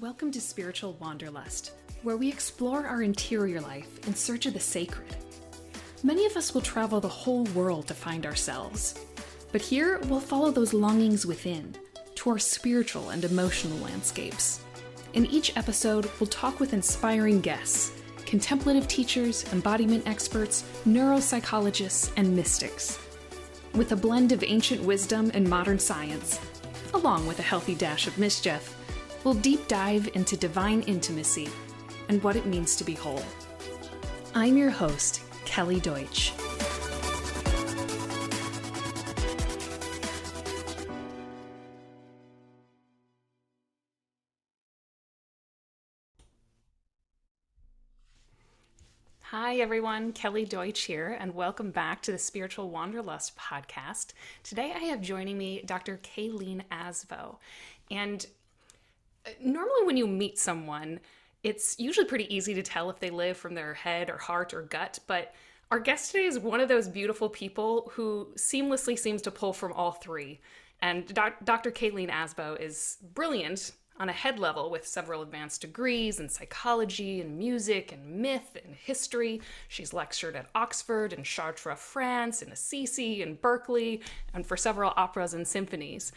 Welcome to Spiritual Wanderlust, where we explore our interior life in search of the sacred. Many of us will travel the whole world to find ourselves, but here we'll follow those longings within to our spiritual and emotional landscapes. In each episode, we'll talk with inspiring guests, contemplative teachers, embodiment experts, neuropsychologists, and mystics. With a blend of ancient wisdom and modern science, along with a healthy dash of mischief, we'll deep dive into divine intimacy and what it means to be whole. I'm your host, Kelly Deutsch. Hi, everyone. Kelly Deutsch here, and welcome back to the Spiritual Wanderlust podcast. Today I have joining me Dr. Kayleen Asbo. And normally, when you meet someone, it's usually pretty easy to tell if they live from their head or heart or gut. But our guest today is one of those beautiful people who seamlessly seems to pull from all three. And doc- Dr. Kayleen Asbo is brilliant on a head level with several advanced degrees in psychology and music and myth and history. She's lectured at Oxford and Chartres, France, in Assisi and Berkeley, and for several operas and symphonies.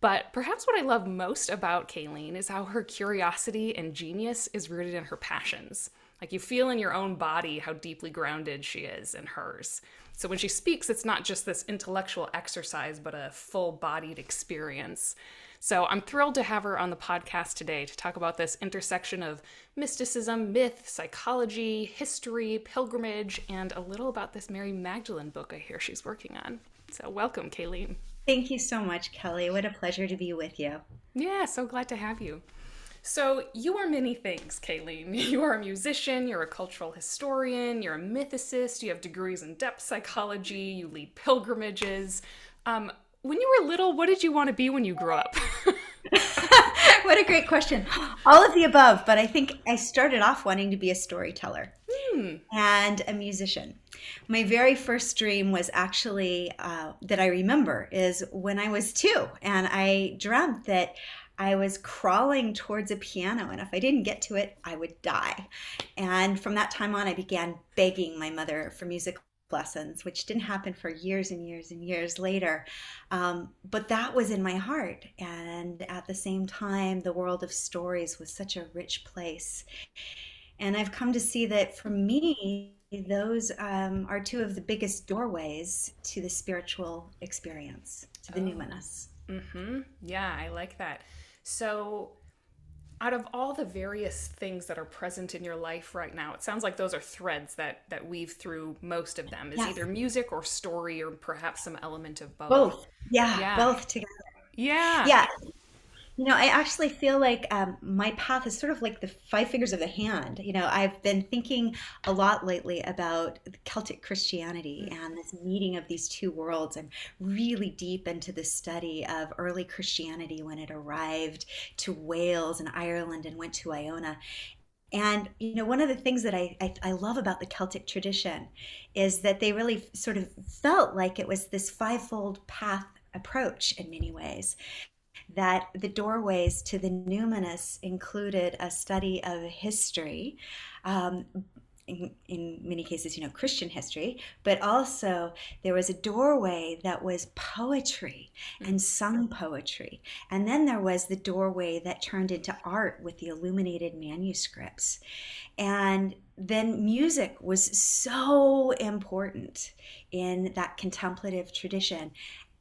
But perhaps what I love most about Kayleen is how her curiosity and genius is rooted in her passions. Like you feel in your own body how deeply grounded she is in hers. So when she speaks, it's not just this intellectual exercise, but a full bodied experience. So I'm thrilled to have her on the podcast today to talk about this intersection of mysticism, myth, psychology, history, pilgrimage, and a little about this Mary Magdalene book I hear she's working on. So welcome, Kayleen. Thank you so much, Kelly. What a pleasure to be with you. Yeah, so glad to have you. So, you are many things, Kayleen. You are a musician, you're a cultural historian, you're a mythicist, you have degrees in depth psychology, you lead pilgrimages. Um, when you were little, what did you want to be when you grew up? what a great question. All of the above, but I think I started off wanting to be a storyteller hmm. and a musician. My very first dream was actually uh, that I remember is when I was two, and I dreamt that I was crawling towards a piano, and if I didn't get to it, I would die. And from that time on, I began begging my mother for music lessons, which didn't happen for years and years and years later. Um, but that was in my heart. And at the same time, the world of stories was such a rich place. And I've come to see that for me, those um, are two of the biggest doorways to the spiritual experience, to the oh. numinous. Mm-hmm. Yeah, I like that. So, out of all the various things that are present in your life right now it sounds like those are threads that that weave through most of them. Is yes. either music or story or perhaps some element of both? Both. Yeah, yeah. both together. Yeah. Yeah you know, I actually feel like um, my path is sort of like the five fingers of the hand. You know, I've been thinking a lot lately about Celtic Christianity mm. and this meeting of these two worlds, and really deep into the study of early Christianity when it arrived to Wales and Ireland and went to Iona. And you know, one of the things that I, I, I, love about the Celtic tradition is that they really sort of felt like it was this fivefold path approach in many ways that the doorways to the numinous included a study of history. Um, in, in, many cases, you know, Christian history, but also there was a doorway that was poetry and sung poetry. And then there was the doorway that turned into art with the illuminated manuscripts. And then music was so important in that contemplative tradition,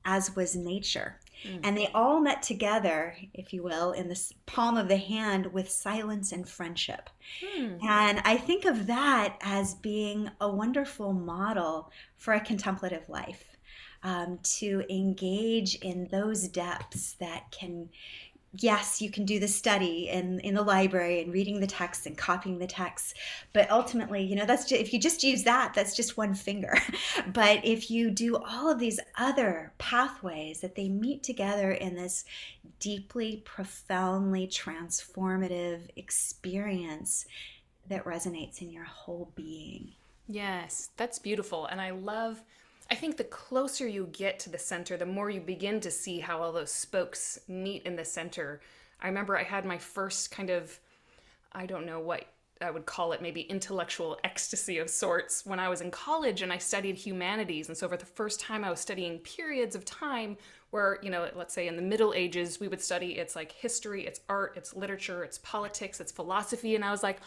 as was nature. Mm. And they all met together, if you will, in the palm of the hand with silence and friendship. Mm. And I think of that as being a wonderful model for a contemplative life. Um, to engage in those depths that can yes, you can do the study in, in the library and reading the text and copying the text. But ultimately, you know, that's just, if you just use that, that's just one finger. but if you do all of these other pathways that they meet together in this deeply, profoundly transformative experience that resonates in your whole being. Yes, that's beautiful. And I love I think the closer you get to the center, the more you begin to see how all those spokes meet in the center. I remember I had my first kind of, I don't know what I would call it, maybe intellectual ecstasy of sorts when I was in college and I studied humanities. And so, for the first time, I was studying periods of time where, you know, let's say in the Middle Ages, we would study it's like history, it's art, it's literature, it's politics, it's philosophy. And I was like,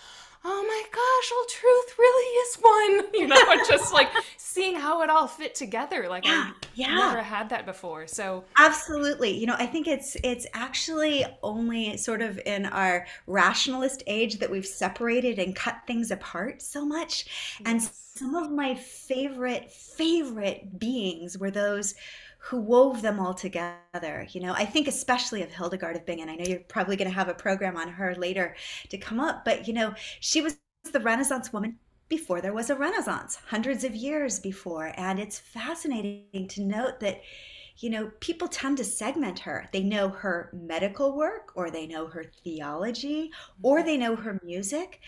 oh my gosh, all truth really is one. You know, and just like seeing how it all fit together. Like Yeah, I yeah. never had that before. So Absolutely. You know, I think it's it's actually only sort of in our rationalist age that we've separated and cut things apart so much. And some of my favorite favorite beings were those who wove them all together. You know, I think especially of Hildegard of Bingen. I know you're probably going to have a program on her later to come up, but you know, she was the Renaissance woman before there was a Renaissance, hundreds of years before. And it's fascinating to note that you know, people tend to segment her. They know her medical work, or they know her theology, or they know her music.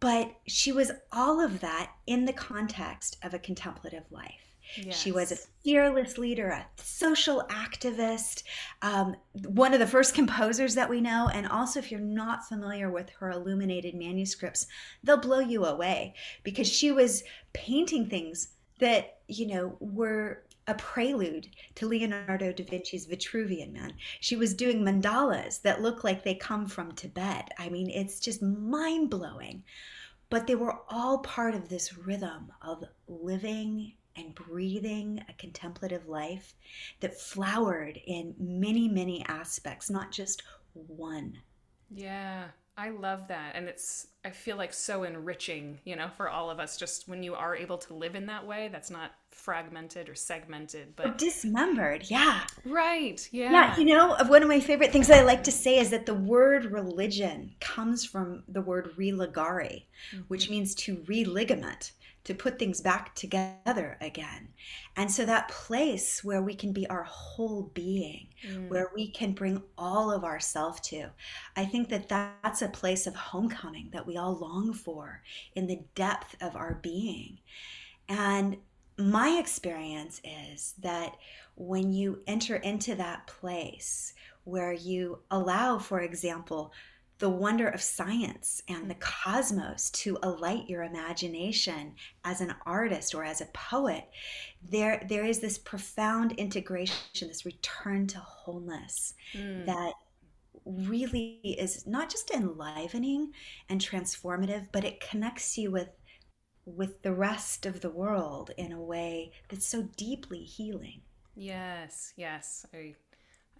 But she was all of that in the context of a contemplative life. She was a fearless leader, a social activist, um, one of the first composers that we know. And also, if you're not familiar with her illuminated manuscripts, they'll blow you away because she was painting things that, you know, were a prelude to Leonardo da Vinci's Vitruvian Man. She was doing mandalas that look like they come from Tibet. I mean, it's just mind blowing. But they were all part of this rhythm of living and breathing a contemplative life that flowered in many, many aspects, not just one. Yeah, I love that. And it's, I feel like so enriching, you know, for all of us, just when you are able to live in that way, that's not fragmented or segmented, Or but dismembered, yeah. right. Yeah, Yeah. you know, one of my favorite things that I like to say is that the word religion comes from the word religare, mm-hmm. which means to religament, to put things back together again. And so that place where we can be our whole being, Mm. where we can bring all of ourself to, I think that that's a place of homecoming that we all long for in the depth of our being. And my experience is that when you enter into that place where you allow, for example, the wonder of science and the cosmos to alight your imagination as an artist or as a poet, there there is this profound integration, this return to wholeness Mm. that really is not just enlivening and transformative, but it connects you with with the rest of the world in a way that's so deeply healing. Yes, yes. I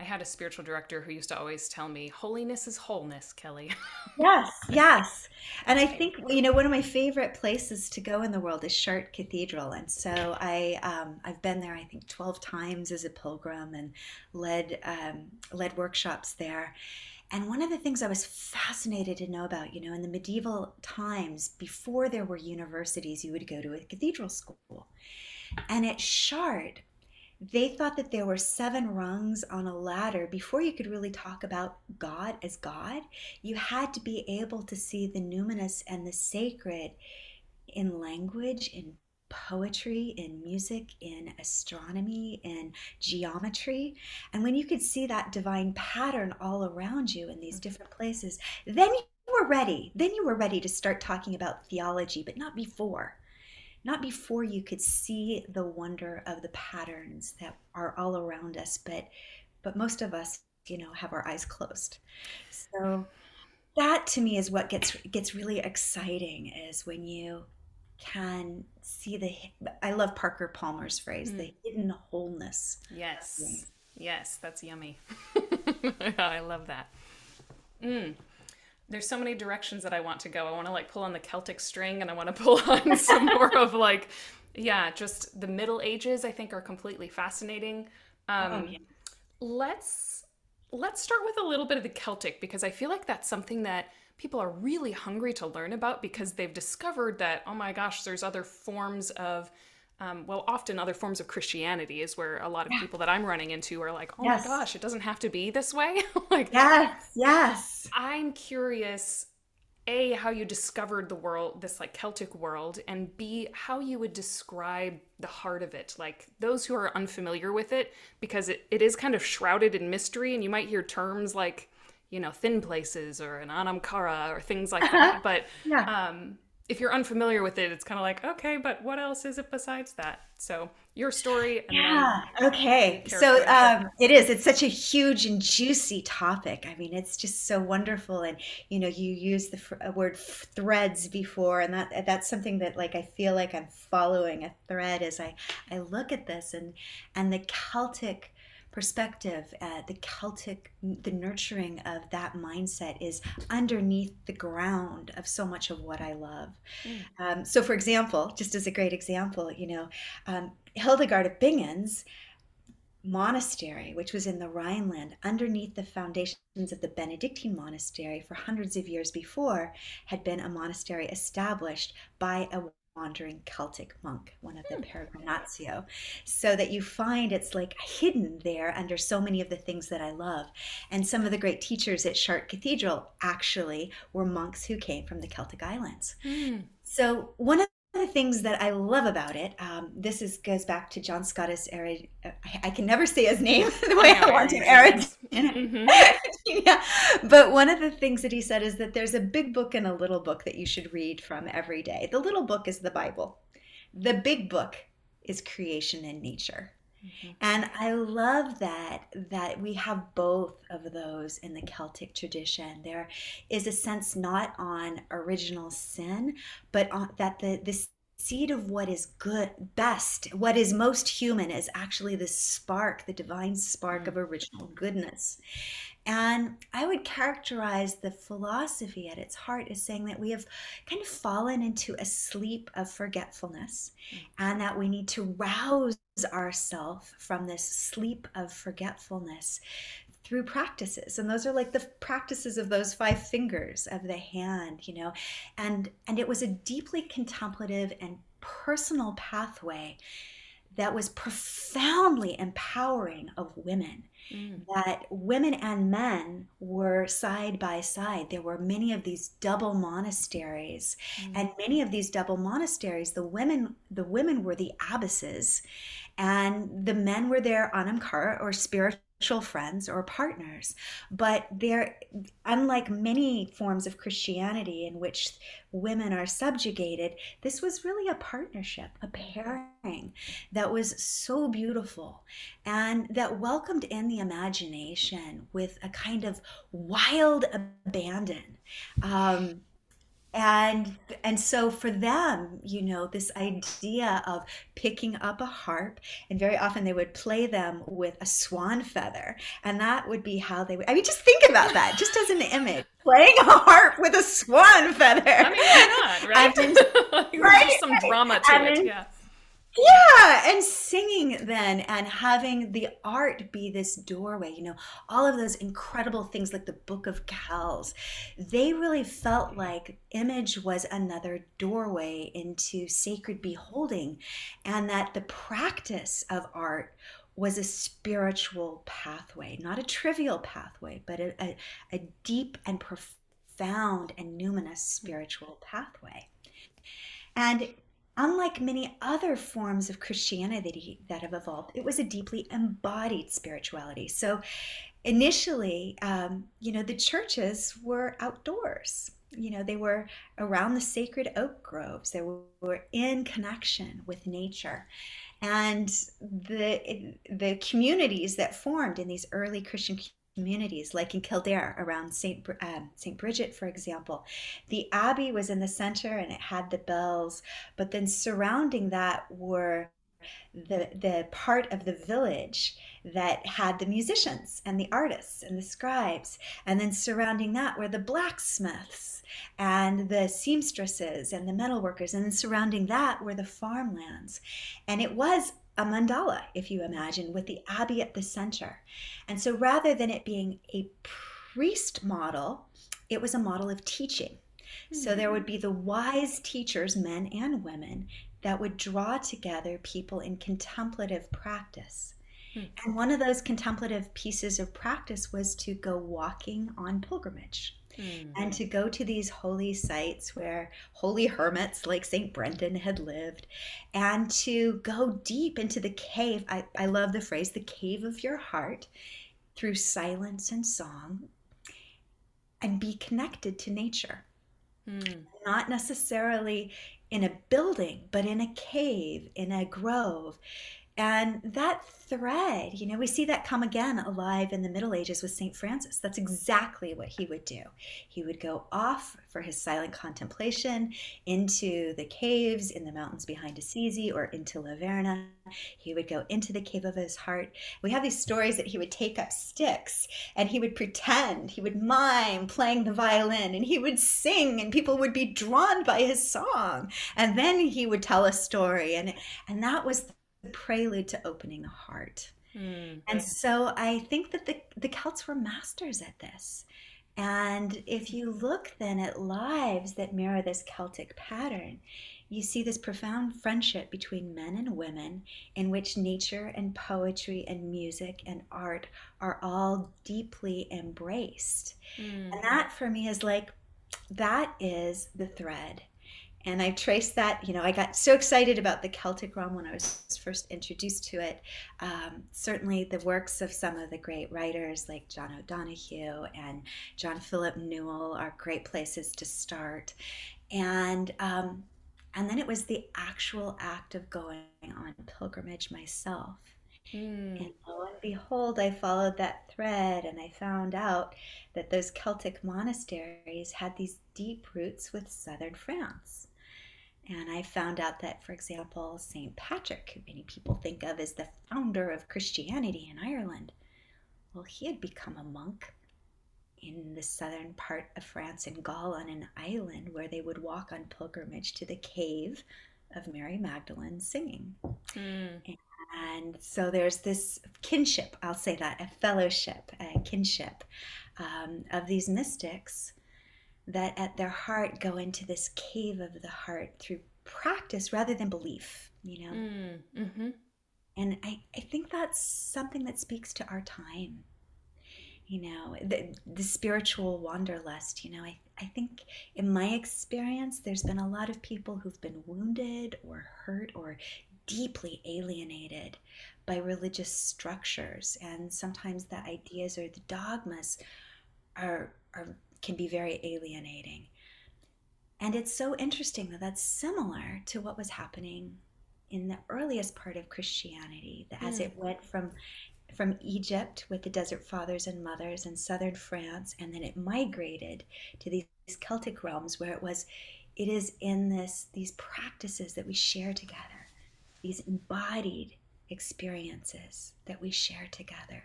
I had a spiritual director who used to always tell me, "Holiness is wholeness, Kelly." Yes, yes. And I think, you know, one of my favorite places to go in the world is Chartres Cathedral. And so I, um, I've been there, I think, 12 times as a pilgrim and led, um, led workshops there. And one of the things I was fascinated to know about, you know, in the medieval times, before there were universities, you would go to a cathedral school. And at Chartres, they thought that there were seven rungs on a ladder before you could really talk about God as God. You had to be able to see the numinous and the sacred in language, in poetry, in music, in astronomy, in geometry. And when you could see that divine pattern all around you in these mm-hmm. different places, then you were ready. Then you were ready to start talking about theology, but not before not before you could see the wonder of the patterns that are all around us but but most of us you know have our eyes closed so that to me is what gets gets really exciting is when you can see the i love parker palmer's phrase the hidden wholeness yes. Yes, that's yummy. I love that. Mm. There's so many directions that I want to go. I want to like pull on the Celtic string and I want to pull on some more of like yeah, just the Middle Ages I think are completely fascinating. Um Oh, yeah. let's let's start with a little bit of the Celtic because I feel like that's something that people are really hungry to learn about because they've discovered that oh my gosh, there's other forms of um, well, often other forms of Christianity is where a lot of people that I'm running into are like, oh Yes. my gosh, it doesn't have to be this way. like, yes yes I'm curious, A, how you discovered the world, this like Celtic world, and B, how you would describe the heart of it. Like those who are unfamiliar with it, because it, it is kind of shrouded in mystery, and you might hear terms like, you know, thin places or an anam cara or things like that. But Yeah. um, if you're unfamiliar with it, it's kind of like, okay, but what else is it besides that? So your story and Yeah. Okay. So um, it is. It's such a huge and juicy topic. I mean, it's just so wonderful. And you know, you used the fr- uh, word f- threads before, and that that's something that like I feel like I'm following a thread as I I look at this and and the Celtic perspective, uh, the Celtic, the nurturing of that mindset is underneath the ground of so much of what I love. Um, so, for example, just as a great example, you know, um, Hildegard of Bingen's monastery, which was in the Rhineland, underneath the foundations of the Benedictine monastery for hundreds of years before, had been a monastery established by a wandering Celtic monk, one of the Peregrinatio, so that you find it's like hidden there under so many of the things that I love. And some of the great teachers at Chartres Cathedral actually were monks who came from the Celtic Islands. Mm. So one of the things that I love about it, um, this is goes back to John Scottus. Erid, I, I can never say his name the way I want to. Erid. Mhm. yeah. But one of the things that he said is that there's a big book and a little book that you should read from every day. The little book is the Bible. The big book is creation and nature. Mhm. And I love that that we have both of those in the Celtic tradition. There is a sense not on original sin, but on, that the the seed of what is good, best, what is most human is actually the spark, the divine spark of original goodness. And I would characterize the philosophy at its heart as saying that we have kind of fallen into a sleep of forgetfulness mm-hmm. and that we need to rouse ourselves from this sleep of forgetfulness through practices. And those are like the practices of those five fingers of the hand you know? And and it was a deeply contemplative and personal pathway that was profoundly empowering of women Mm. that women and men were side by side. There were many of these double monasteries, Mm. and many of these double monasteries, the women the women were the abbesses, and the men were their anam cara or spiritual friends or partners. But there, unlike many forms of Christianity in which women are subjugated, this was really a partnership, a pairing that was so beautiful and that welcomed in the imagination with a kind of wild abandon. Um, and and so for them you know this idea of picking up a harp and very often they would play them with a swan feather and that would be how they would i mean just think about that just as an image playing a harp with a swan feather I mean, why not, right? Right? just some drama to And it. then- Yeah. Yeah, and singing then and having the art be this doorway, you know, all of those incredible things like the Book of Kells, they really felt like image was another doorway into sacred beholding, and that the practice of art was a spiritual pathway, not a trivial pathway, but a, a, a deep and profound and numinous spiritual pathway. And unlike many other forms of Christianity that have evolved, it was a deeply embodied spirituality. So initially, um, you know, the churches were outdoors. You know, they were around the sacred oak groves. They were in connection with nature. And the the communities that formed in these early Christian communities, like in Kildare around Saint um, Saint Bridget, for example, the abbey was in the center and it had the bells, but then surrounding that were the the part of the village that had the musicians and the artists and the scribes and then surrounding that were the blacksmiths and the seamstresses and the metalworkers and then surrounding that were the farmlands. And it was a mandala if you imagine with the abbey at the center and so rather than it being a priest model it was a model of teaching so there would be the wise teachers men and women that would draw together people in contemplative practice. Hmm. And one of those contemplative pieces of practice was to go walking on pilgrimage Mm. and to go to these holy sites where holy hermits like St. Brendan had lived and to go deep into the cave. I, I love the phrase, the cave of your heart, through silence and song. and be connected to nature. Mm. Not necessarily in a building, but in a cave, in a grove. And that thread, you know, we see that come again alive in the Middle Ages with St. Francis. That's exactly what he would do. He would go off for his silent contemplation into the caves in the mountains behind Assisi or into La Verna. He would go into the cave of his heart. We have these stories that he would take up sticks and he would pretend, he would mime playing the violin and he would sing and people would be drawn by his song. And then he would tell a story and and that was the prelude to opening the heart. Mm. And so I think that the, the Celts were masters at this. And if you look then at lives that mirror this Celtic pattern, you see this profound friendship between men and women in which nature and poetry and music and art are all deeply embraced. Mm. And that for me is like, that is the thread and I traced that. You know, I got so excited about the Celtic realm when I was first introduced to it. Um, certainly, the works of some of the great writers like John O'Donohue and John Philip Newell are great places to start. And um, and then it was the actual act of going on pilgrimage myself. Mm. And lo and behold, I followed that thread and I found out that those Celtic monasteries had these deep roots with southern France. And I found out that, for example, St. Patrick, who many people think of as the founder of Christianity in Ireland, well, he had become a monk in the southern part of France in Gaul on an island where they would walk on pilgrimage to the cave of Mary Magdalene singing. Mm. And so there's this kinship, I'll say that, a fellowship, a kinship um, of these mystics that at their heart go into this cave of the heart through practice rather than belief, you know? Mm, mm-hmm. And I, I think that's something that speaks to our time. You know, the, the spiritual wanderlust, you know, I, I think in my experience, there's been a lot of people who've been wounded or hurt or deeply alienated by religious structures. And sometimes the ideas or the dogmas are, are can be very alienating. And it's so interesting that that's similar to what was happening in the earliest part of Christianity, as mm. it went from from Egypt with the desert fathers and mothers and southern France, and then it migrated to these Celtic realms where it was, it is in this these practices that we share together, these embodied experiences that we share together,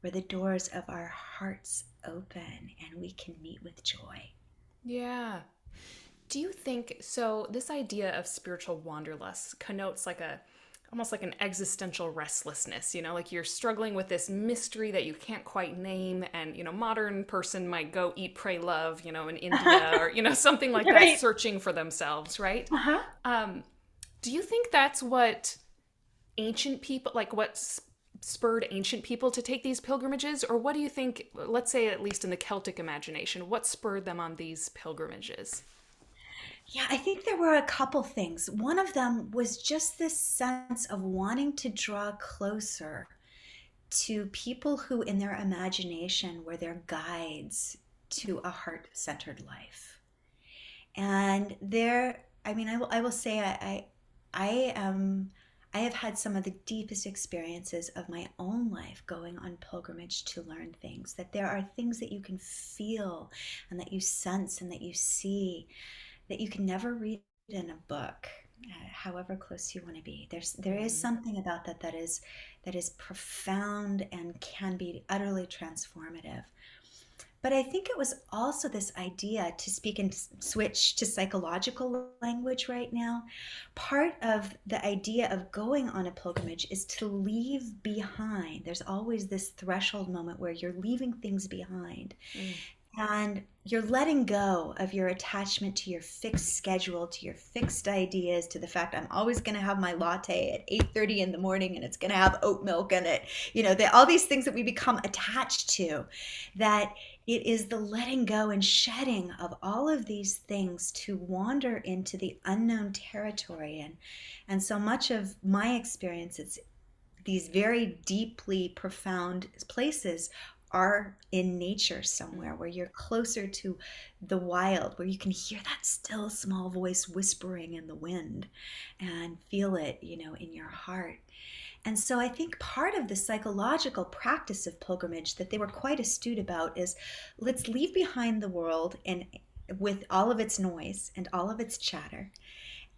where the doors of our hearts open and we can meet with joy. Yeah. Do you think so? This idea of spiritual wanderlust connotes like a almost like an existential restlessness, you know, like you're struggling with this mystery that you can't quite name. And, you know, modern person might go eat, pray, love, you know, in India or, you know, something like right. that, searching for themselves, right? Uh-huh. Um, do you think that's what ancient people, like what spurred ancient people to take these pilgrimages? Or what do you think, let's say at least in the Celtic imagination, what spurred them on these pilgrimages? Yeah, I think there were a couple things. One of them was just this sense of wanting to draw closer to people who, in their imagination, were their guides to a heart centered life. And there, I mean, I will, I will say, I, I, I am I have had some of the deepest experiences of my own life going on pilgrimage to learn things. That there are things that you can feel and that you sense and that you see that you can never read in a book. Uh, however close you want to be there's there is mm-hmm. something about that that is that is profound and can be utterly transformative but I think it was also this idea to speak and switch to psychological language right now. Part of the idea of going on a pilgrimage is to leave behind. There's always this threshold moment where you're leaving things behind. Mm and you're letting go of your attachment to your fixed schedule to your fixed ideas to the fact i'm always going to have my latte at 8.30 in the morning and it's going to have oat milk in it you know the, all these things that we become attached to that it is the letting go and shedding of all of these things to wander into the unknown territory. And and so much of my experience it's these very deeply profound places are in nature somewhere where you're closer to the wild where you can hear that still small voice whispering in the wind and feel it you know in your heart and so I think part of the psychological practice of pilgrimage that they were quite astute about is let's leave behind the world and with all of its noise and all of its chatter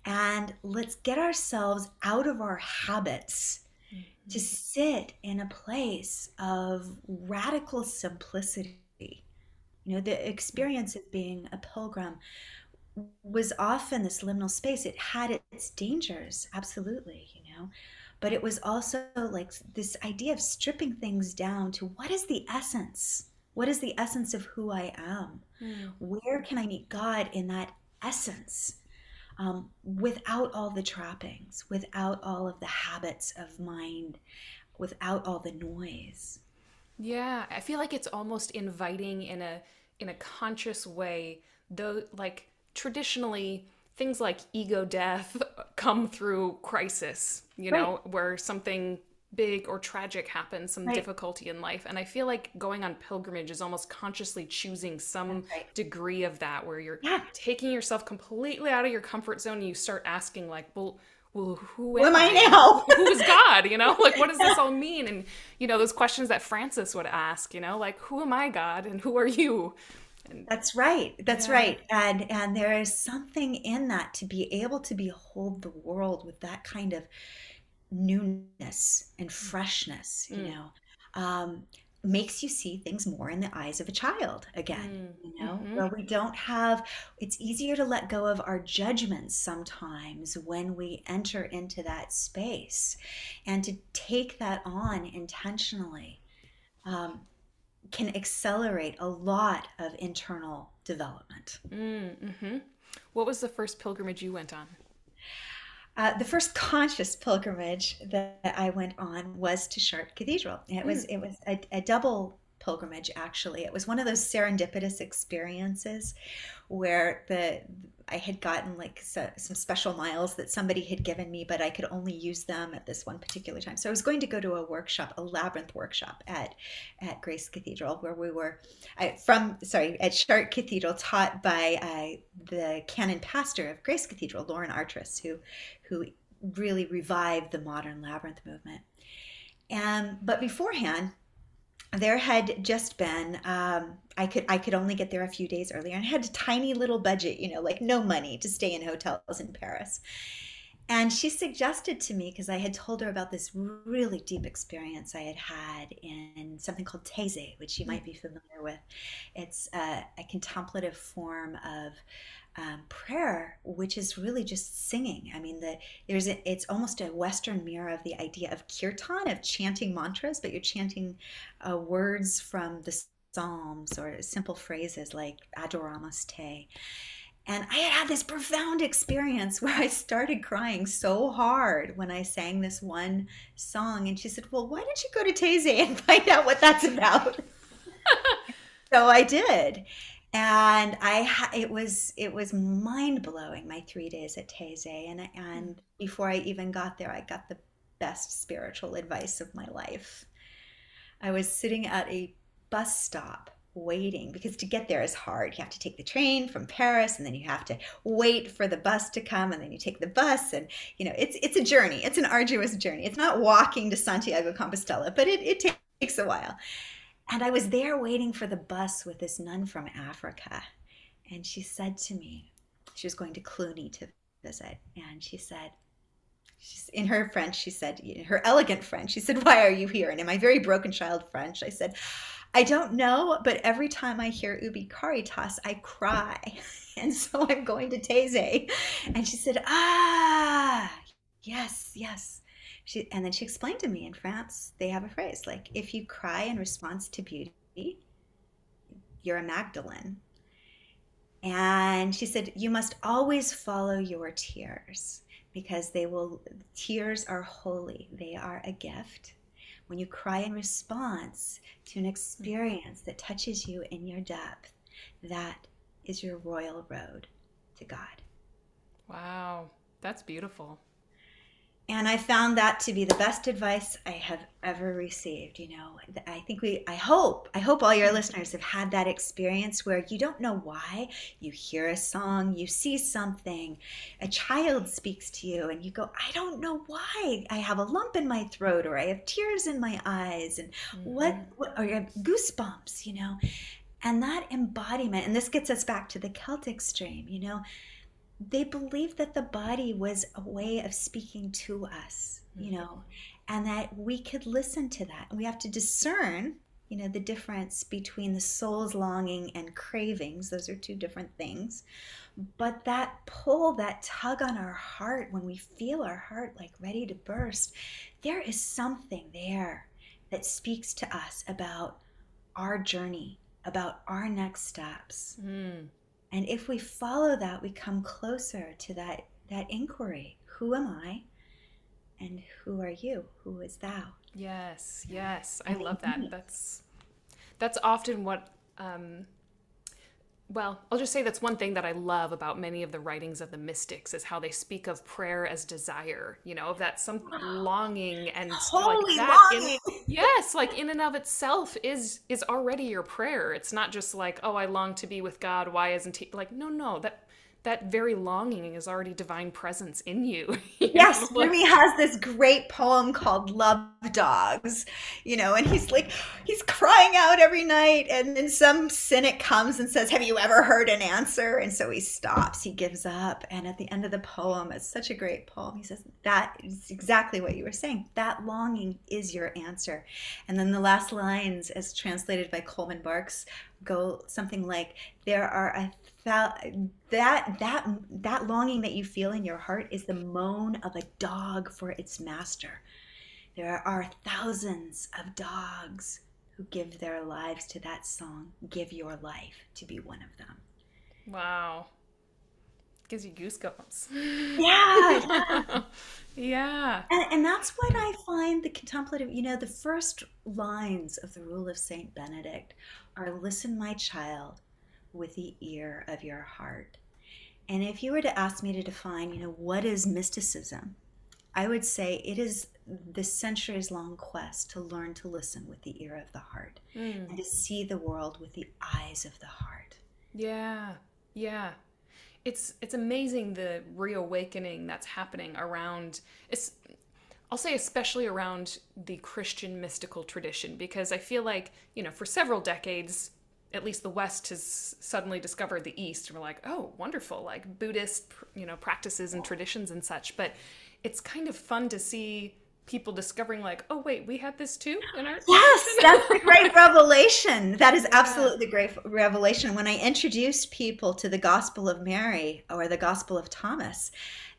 and let's get ourselves out of our habits mm-hmm. to sit in a place of radical simplicity. You know, the experience of being a pilgrim was often this liminal space. It had its dangers, absolutely, you know, but it was also like this idea of stripping things down to what is the essence? What is the essence of who I am? Mm. Where can I meet God in that essence? Um, without all the trappings, without all of the habits of mind, without all the noise. Yeah, I feel like it's almost inviting in a in a conscious way. Though, like traditionally, things like ego death come through crisis, you right. know, where something big or tragic happens, some right. difficulty in life. And I feel like going on pilgrimage is almost consciously choosing some right. degree of that where you're yeah. taking yourself completely out of your comfort zone and you start asking like, well, well, who, am, am I, I now? who is God? You know, like what does this all mean? And you know, those questions that Francis would ask, you know, like who am I, God, and who are you? That's right. That's yeah. right. And and there is something in that to be able to behold the world with that kind of newness and mm. freshness, you mm. know. Um, makes you see things more in the eyes of a child again mm. you know mm-hmm. where we don't have it's easier to let go of our judgments sometimes when we enter into that space and to take that on intentionally um, can accelerate a lot of internal development mm-hmm. what was the first pilgrimage you went on uh, the first conscious pilgrimage that I went on was to Chartres Cathedral. It was mm. it was a, a double pilgrimage actually. It was one of those serendipitous experiences where the I had gotten like so, some special miles that somebody had given me, but I could only use them at this one particular time. So I was going to go to a workshop, a labyrinth workshop at at Grace Cathedral, where we were I, from sorry at Chartres Cathedral, taught by uh, the canon pastor of Grace Cathedral, Lauren Artress, who who really revived the modern labyrinth movement. And but beforehand, there had just been um, I could I could only get there a few days earlier and I had a tiny little budget, you know, like no money to stay in hotels in Paris. And she suggested to me because I had told her about this really deep experience I had had in something called Taizé, which you might be familiar with. It's a, a contemplative form of um, prayer, which is really just singing. I mean, the there's a, it's almost a Western mirror of the idea of kirtan, of chanting mantras, but you're chanting uh, words from the Psalms or simple phrases like Adoramus Te. And I had had this profound experience where I started crying so hard when I sang this one song. And she said, Well, why don't you go to Taizé and find out what that's about? so I did and I it was it was mind blowing my three days at Taizé, and and mm. before I even got there, I got the best spiritual advice of my life. I was sitting at a bus stop waiting because to get there is hard. You have to take the train from Paris and then you have to wait for the bus to come and then you take the bus and you know it's it's a journey. It's an arduous journey. It's not walking to Santiago Compostela, but it, it takes a while. And I was there waiting for the bus with this nun from Africa. And she said to me, she was going to Cluny to visit. And she said, she's, in her French, she said, her elegant French, she said, Why are you here? And in my very broken child French, I said, I don't know, but every time I hear Ubi Caritas, I cry. And so I'm going to Taizé. And she said, Ah, yes, yes she and then she explained to me in France they have a phrase like if you cry in response to beauty, you're a Magdalene. And she said you must always follow your tears because they will tears are holy. They are a gift. When you cry in response to an experience that touches you in your depth, that is your royal road to God. Wow, that's beautiful. And I found that to be the best advice I have ever received. You know, I think we, I hope, I hope all your listeners have had that experience where you don't know why. You hear a song, you see something, a child speaks to you, and you go, I don't know why. I have a lump in my throat, or I have tears in my eyes, and mm-hmm. what, what, or goosebumps, you know. And that embodiment, and this gets us back to the Celtic stream, you know they believed that the body was a way of speaking to us, you mm-hmm. know, and that we could listen to that. And we have to discern, you know, the difference between the soul's longing and cravings. Those are two different things. But that pull, that tug on our heart, when we feel our heart like ready to burst, there is something there that speaks to us about our journey, about our next steps. Mm and if we follow that, we come closer to that, that inquiry Who am I? And who are you? Who is thou? Yes, yes. I love that. That's that's often what um, well, I'll just say that's one thing that I love about many of the writings of the mystics is how they speak of prayer as desire, you know, of that some longing and Holy like that longing. In, yes, like in and of itself is is already your prayer. It's not just like, oh, I long to be with God. Why isn't he like no, no, that that very longing is already divine presence in you. you yes, Rumi has this great poem called Love Dogs, you know, and he's like, he's crying out every night. And then some cynic comes and says, Have you ever heard an answer? And so he stops, he gives up. And at the end of the poem, it's such a great poem. He says, That is exactly what you were saying. That longing is your answer. And then the last lines, as translated by Coleman Barks, go something like, There are a that that that that longing that you feel in your heart is the moan of a dog for its master. There are thousands of dogs who give their lives to that song give your life to be one of them. Wow. Gives you goosebumps. Yeah. Yeah. And, and that's what i find the contemplative you know the first lines of the rule of saint benedict are listen my child with the ear of your heart. And if you were to ask me to define, you know, what is mysticism? I would say it is the centuries long quest to learn to listen with the ear of the heart mm. and to see the world with the eyes of the heart. Yeah. Yeah. It's it's amazing the reawakening that's happening around it's I'll say especially around the Christian mystical tradition because I feel like, you know, for several decades at least the West has suddenly discovered the East, and we're like, oh, wonderful, like Buddhist, you know, practices and traditions and such. But it's kind of fun to see people discovering like oh wait we had this too in our yes that's the great revelation. That is absolutely the great revelation. When i introduce people to the gospel of mary or the gospel of thomas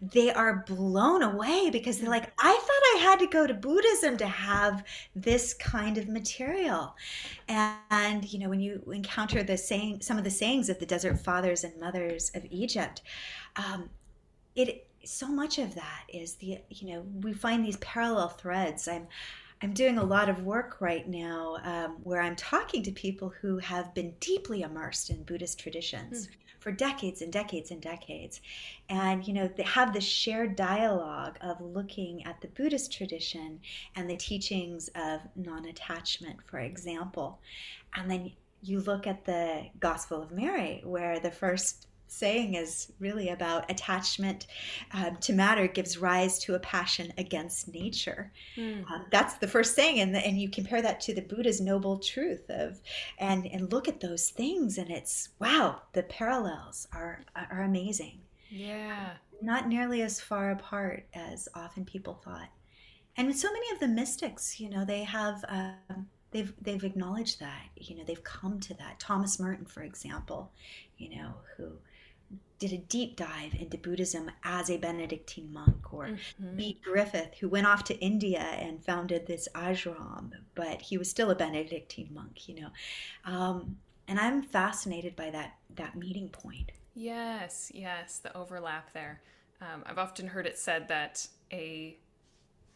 they are blown away because they're like i thought i had to go to buddhism to have this kind of material. And, and you know when you encounter the saying some of the sayings of the desert fathers and mothers of egypt um, it so much of that is the you know we find these parallel threads. I'm i'm doing a lot of work right now um, where i'm talking to people who have been deeply immersed in buddhist traditions mm. for decades and decades and decades. And you know they have this shared dialogue of looking at the buddhist tradition and the teachings of non-attachment for example. And then you look at the gospel of mary where the first saying is really about attachment um, to matter gives rise to a passion against nature. Mm. that's the first saying, and, the, and you compare that to the Buddha's noble truth of, and and look at those things, and it's wow, the parallels are are amazing. Yeah, not nearly as far apart as often people thought, and so many of the mystics, you know, they have. Um, they've they've acknowledged that you know they've come to that thomas merton for example you know who did a deep dive into Buddhism as a Benedictine monk, or mm-hmm. Bede Griffith, who went off to India and founded this ashram, but he was still a Benedictine monk, you know. Um, and I'm fascinated by that that meeting point. Yes, yes, the overlap there. Um, I've often heard it said that a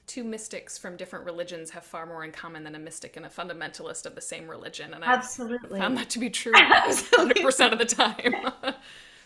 two mystics from different religions have far more in common than a mystic and a fundamentalist of the same religion, and absolutely I found that to be true 100 percent of the time.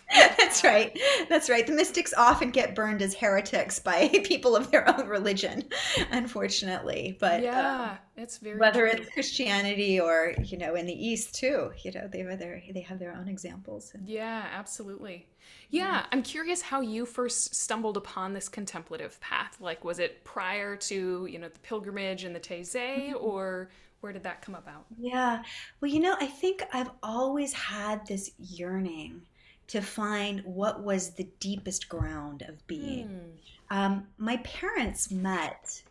That's right. That's right. The mystics often get burned as heretics by people of their own religion, unfortunately. But yeah, um, it's very whether true. it's Christianity or you know in the East too. You know they have their they have their own examples. Yeah, absolutely. Yeah, I'm curious how you first stumbled upon this contemplative path. Like, was it prior to you know the pilgrimage and the Taizé, mm-hmm. or where did that come about? Yeah, well, you know, I think I've always had this yearning to find what was the deepest ground of being. Mm. Um, my parents met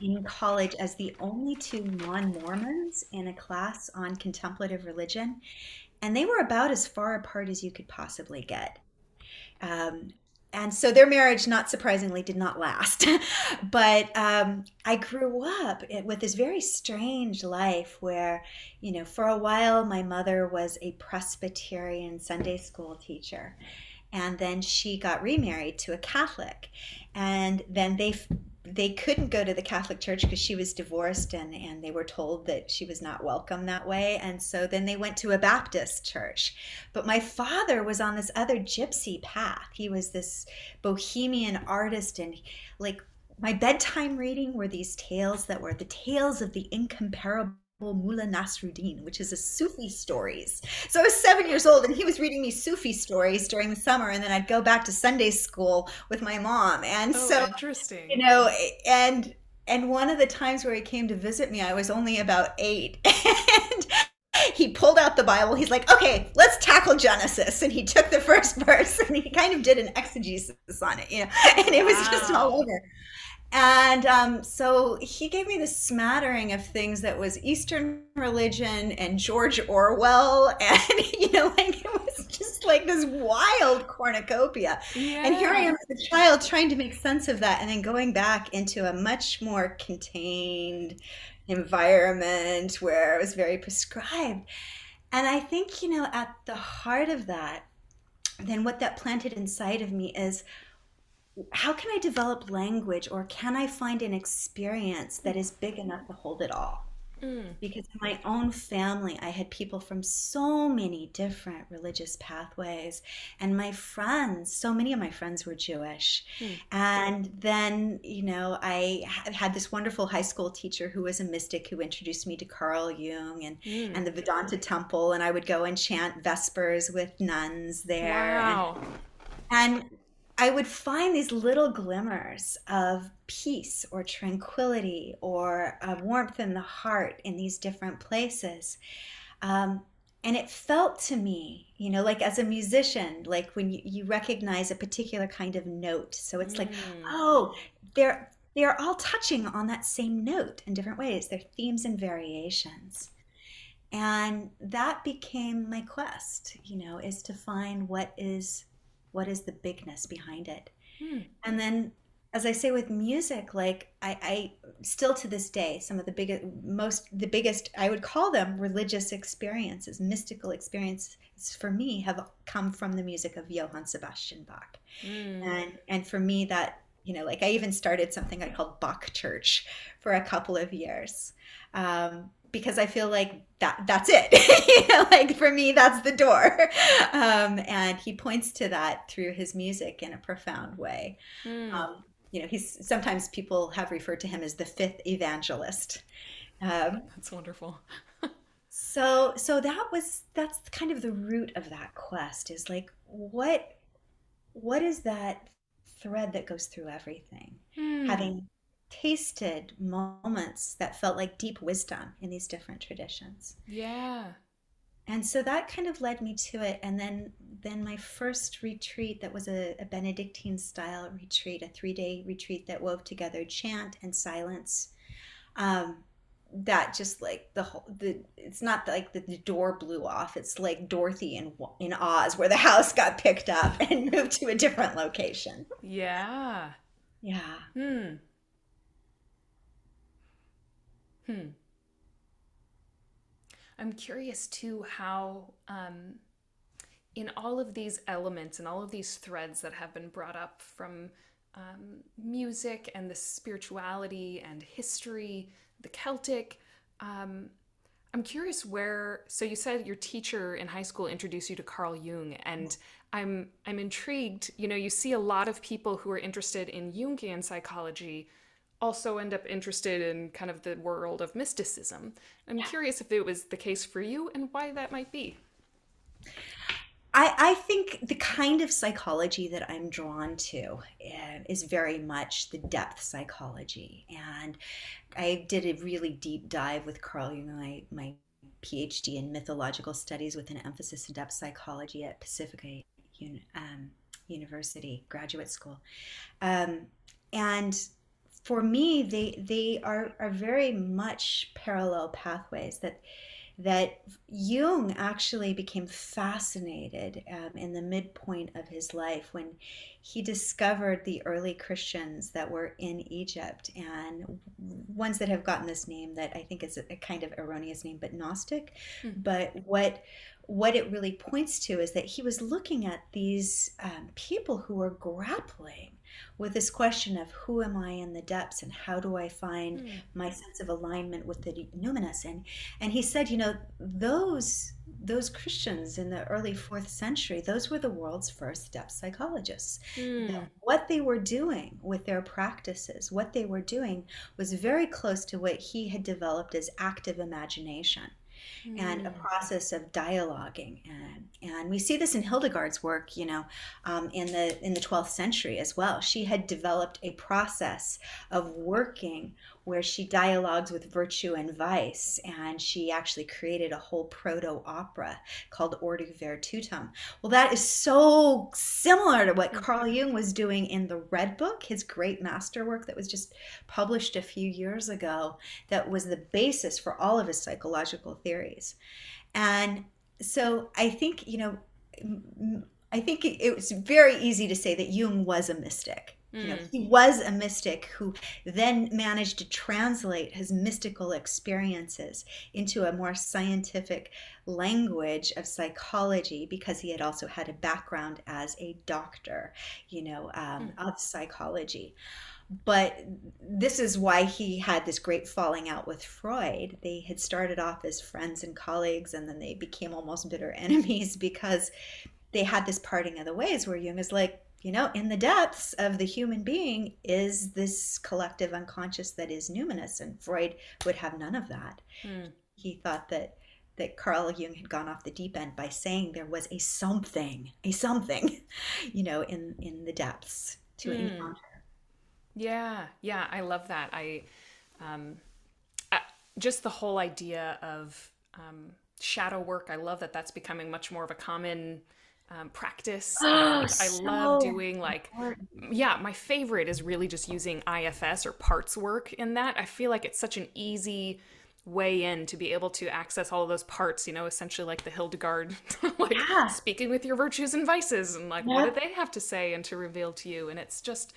in college as the only two non Mormons in a class on contemplative religion, and they were about as far apart as you could possibly get. Um, and so their marriage, not surprisingly, did not last. but um, I grew up with this very strange life where, you know, for a while my mother was a Presbyterian Sunday school teacher. And then she got remarried to a Catholic. And then they they couldn't go to the Catholic Church because she was divorced and, and they were told that she was not welcome that way. And so then they went to a Baptist church. But my father was on this other gypsy path. He was this bohemian artist and like my bedtime reading were these tales that were the tales of the incomparable Mullah Nasruddin, which is a Sufi stories. So I was seven years old, and he was reading me Sufi stories during the summer, and then I'd go back to Sunday school with my mom. And oh, so, interesting, you know, and and one of the times where he came to visit me, I was only about eight, and he pulled out the Bible. He's like, okay, let's tackle Genesis. And he took the first verse and he kind of did an exegesis on it, you know, and it was wow. just all over. And um, so he gave me this smattering of things that was Eastern religion and George Orwell. And, you know, like it was just like this wild cornucopia. Yeah. And here I am as a child trying to make sense of that and then going back into a much more contained environment where it was very prescribed. And I think, you know, at the heart of that, then what that planted inside of me is how can I develop language or can I find an experience that is big enough to hold it all? Mm. Because in my own family, I had people from so many different religious pathways. And my friends, so many of my friends were Jewish. Mm. And then, you know, I had this wonderful high school teacher who was a mystic who introduced me to Carl Jung and, mm. and the Vedanta temple. And I would go and chant Vespers with nuns there. Wow. And, and I would find these little glimmers of peace or tranquility or warmth in the heart in these different places. Um, and it felt to me, you know, like as a musician, like when you, you recognize a particular kind of note. So it's mm. like, oh, they're they're all touching on that same note in different ways. They're themes and variations. And that became my quest, you know, is to find what is what is the bigness behind it hmm. and then as i say with music like I, I still to this day some of the biggest most the biggest i would call them religious experiences mystical experiences for me have come from the music of johann sebastian bach mm. and and for me that you know like i even started something i called bach church for a couple of years um, because I feel like that that's it. you know, like for me, that's the door. Um, and he points to that through his music in a profound way. Mm. Um, you know, he's sometimes people have referred to him as the fifth evangelist. Um, that's wonderful. so, so that was that's kind of the root of that quest. Is like what what is that thread that goes through everything? Mm. Having tasted moments that felt like deep wisdom in these different traditions. Yeah. And so that kind of led me to it. And then then my first retreat that was a, a Benedictine style retreat, a three day retreat that wove together chant and silence. Um, that just like the whole the it's not like the, the door blew off it's like dorothy in in oz where the house got picked up and moved to a different location yeah yeah hmm Hmm. I'm curious too how, um, in all of these elements and all of these threads that have been brought up from um, music and the spirituality and history, the Celtic, um, I'm curious where. So you said your teacher in high school introduced you to Carl Jung, and I'm I'm intrigued. You know, you see a lot of people who are interested in Jungian psychology also end up interested in kind of the world of mysticism. I'm yeah. curious if it was the case for you and why that might be. I, I think the kind of psychology that I'm drawn to uh, is very much the depth psychology. And I did a really deep dive with Carl Jung, my, my PhD in mythological studies with an emphasis in depth psychology at Pacifica um, University Graduate School. Um, and for me, they they are are very much parallel pathways that that Jung actually became fascinated um, in the midpoint of his life when he discovered the early Christians that were in Egypt and ones that have gotten this name that I think is a, kind of erroneous name, but Gnostic. Mm-hmm. But what what it really points to is that he was looking at these um, people who were grappling with this question of who am I in the depths and how do I find mm. my sense of alignment with the numinous and and he said you know those those Christians in the early fourth century those were the world's first depth psychologists mm. what they were doing with their practices what they were doing was very close to what he had developed as active imagination mm. and a mm. process of dialoguing and and we see this in Hildegard's work you know um, in the in the 12th century as well she had developed a process of working where she dialogues with virtue and vice, and she actually created a whole proto opera called Ordo Virtutum. Well, that is so similar to what mm-hmm. Carl Jung was doing in the Red Book, his great masterwork that was just published a few years ago, that was the basis for all of his psychological theories. And so I think, you know, I think it was very easy to say that Jung was a mystic you know, mm. he was a mystic who then managed to translate his mystical experiences into a more scientific language of psychology because he had also had a background as a doctor, you know, um, mm. of psychology. But this is why he had this great falling out with Freud. They had started off as friends and colleagues, and then they became almost bitter enemies because they had this parting of the ways where Jung is like, you know, in the depths of the human being is this collective unconscious that is numinous, and Freud would have none of that. Mm. He thought that that Carl Jung had gone off the deep end by saying there was a something, a something, you know, in in the depths to mm. encounter. Yeah, yeah, I love that. I, um, I, just the whole idea of um, shadow work. I love that that's becoming much more of a common um, practice. Oh, so I love doing like, important. yeah, my favorite is really just using IFS or parts work in that. I feel like it's such an easy way in to be able to access all of those parts, you know, essentially like the Hildegard, like yeah. speaking with your virtues and vices and like, yeah. what do they have to say and to reveal to you? And it's just,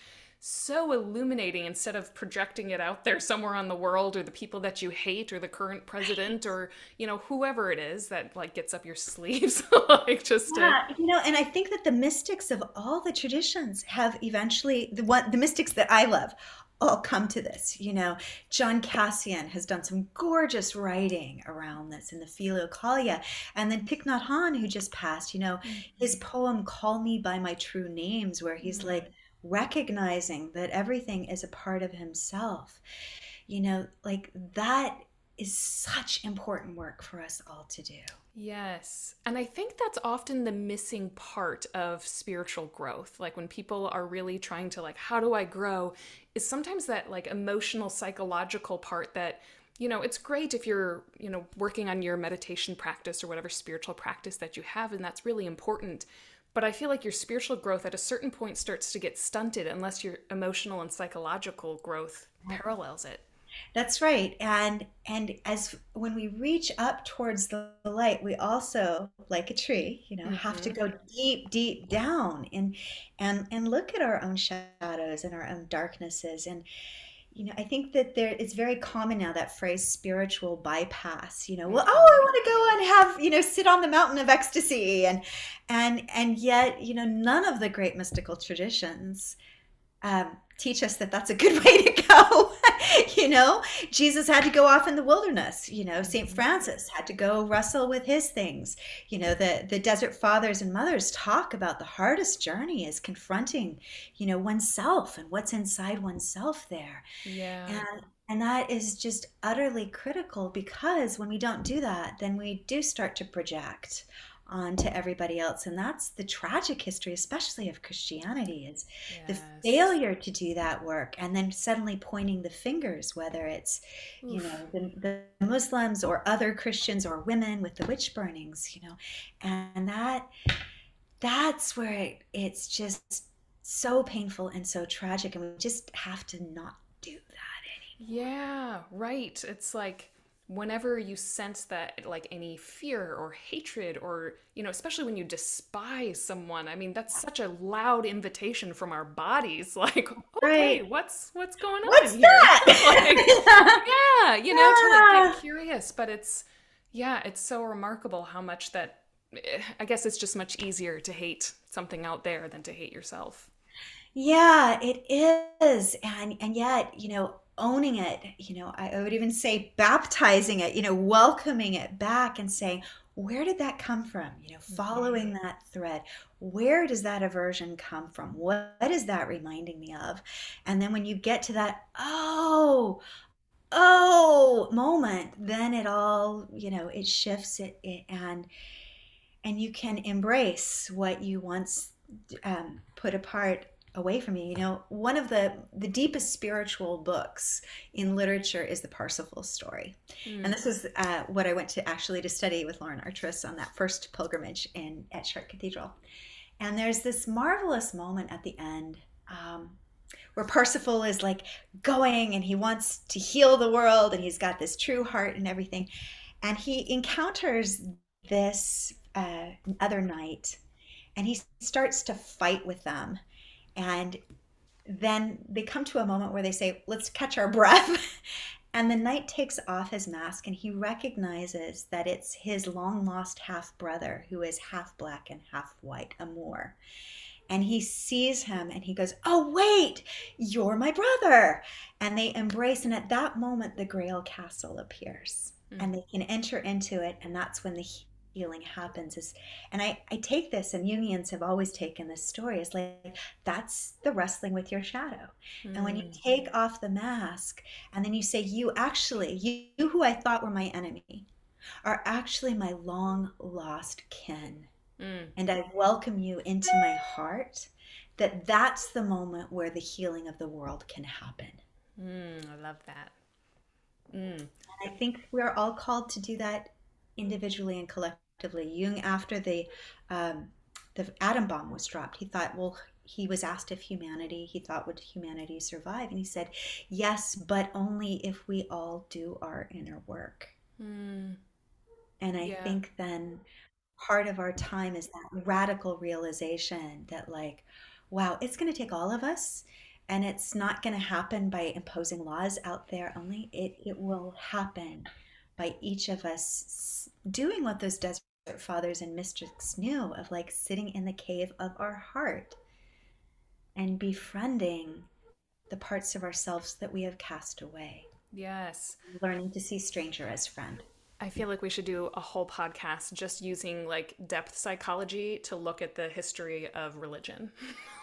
so illuminating instead of projecting it out there somewhere on the world or the people that you hate or the current president or you know whoever it is that like gets up your sleeves like just yeah, to... you know and i think that the mystics of all the traditions have eventually the one the mystics that i love all come to this you know john cassian has done some gorgeous writing around this in the philokalia and then Thich Nhat Hanh who just passed you know mm-hmm. his poem call me by my true names where he's mm-hmm. like recognizing that everything is a part of himself. You know, like that is such important work for us all to do. Yes. And I think that's often the missing part of spiritual growth. Like when people are really trying to like how do I grow is sometimes that like emotional psychological part that you know, it's great if you're, you know, working on your meditation practice or whatever spiritual practice that you have and that's really important. But I feel like your spiritual growth at a certain point starts to get stunted unless your emotional and psychological growth parallels it. That's right. And and as when we reach up towards the light, we also, like a tree, you know, mm-hmm. have to mm-hmm. go deep, deep down and and and look at our own shadows and our own darknesses and you know, I think that there it's very common now that phrase spiritual bypass, you know, well, oh, I want to go and have, you know, sit on the mountain of ecstasy and and and yet, you know, none of the great mystical traditions um, teach us that that's a good way to go. you know, Jesus had to go off in the wilderness. You know, St. Mm-hmm. Francis had to go wrestle with his things. You know, the, the desert fathers and mothers talk about the hardest journey is confronting, you know, oneself and what's inside oneself there. Yeah. And and that is just utterly critical because when we don't do that, then we do start to project onto everybody else and that's the tragic history especially of christianity is yes. the failure to do that work and then suddenly pointing the fingers whether it's Oof. you know the, the, muslims or other christians or women with the witch burnings you know and that that's where it, it's just so painful and so tragic and we just have to not do that anymore yeah right it's like whenever you sense that like any fear or hatred or you know especially when you despise someone i mean that's such a loud invitation from our bodies like okay right. what's what's going on what's here that? like, yeah you know yeah. to like get curious but it's yeah it's so remarkable how much that eh, i guess it's just much easier to hate something out there than to hate yourself yeah it is and and yet you know owning it, you know, I would even say baptizing it, you know, welcoming it back and saying, where did that come from? You know, following mm-hmm. that thread. Where does that aversion come from? What, what is that reminding me of? And then when you get to that, oh, oh moment, then it all, you know, it shifts it, it and and you can embrace what you once um, put apart away from you. You know, one of the the deepest spiritual books in literature is the Parsifal story, mm. and this is uh, what I went to actually to study with Lauren Artress on that first pilgrimage in at Chartres Cathedral. And there's this marvelous moment at the end. Um, where Parsifal is like going and he wants to heal the world and he's got this true heart and everything. And he encounters this uh, other knight and he starts to fight with them and then they come to a moment where they say, let's catch our breath. and the knight takes off his mask and he recognizes that it's his long lost half brother who is half black and half white, Amor. And he sees him and he goes, Oh, wait, you're my brother. And they embrace. And at that moment, the Grail Castle appears mm. and they can enter into it. And that's when the healing happens is and I, I take this and Jungians have always taken this story as like that's the wrestling with your shadow. Mm. And when you mm. take off the mask and then you say, You actually, you, you who I thought were my enemy, are actually my long lost kin. Mm. And I welcome you into my heart, that that's the moment where the healing of the world can happen. Mm, I love that. Mm. I think we're all called to do that individually and collectively Jung, after the um, the atom bomb was dropped, he thought, well, he was asked if humanity, he thought, would humanity survive? And he said, yes, but only if we all do our inner work. Mm. And I yeah. think then part of our time is that radical realization that, like, wow, it's going to take all of us. And it's not going to happen by imposing laws out there only. It, it will happen by each of us doing what those desert fathers and mystics knew of like sitting in the cave of our heart and befriending the parts of ourselves that we have cast away. Yes. Learning to see stranger as friend. I feel like we should do a whole podcast just using like depth psychology to look at the history of religion.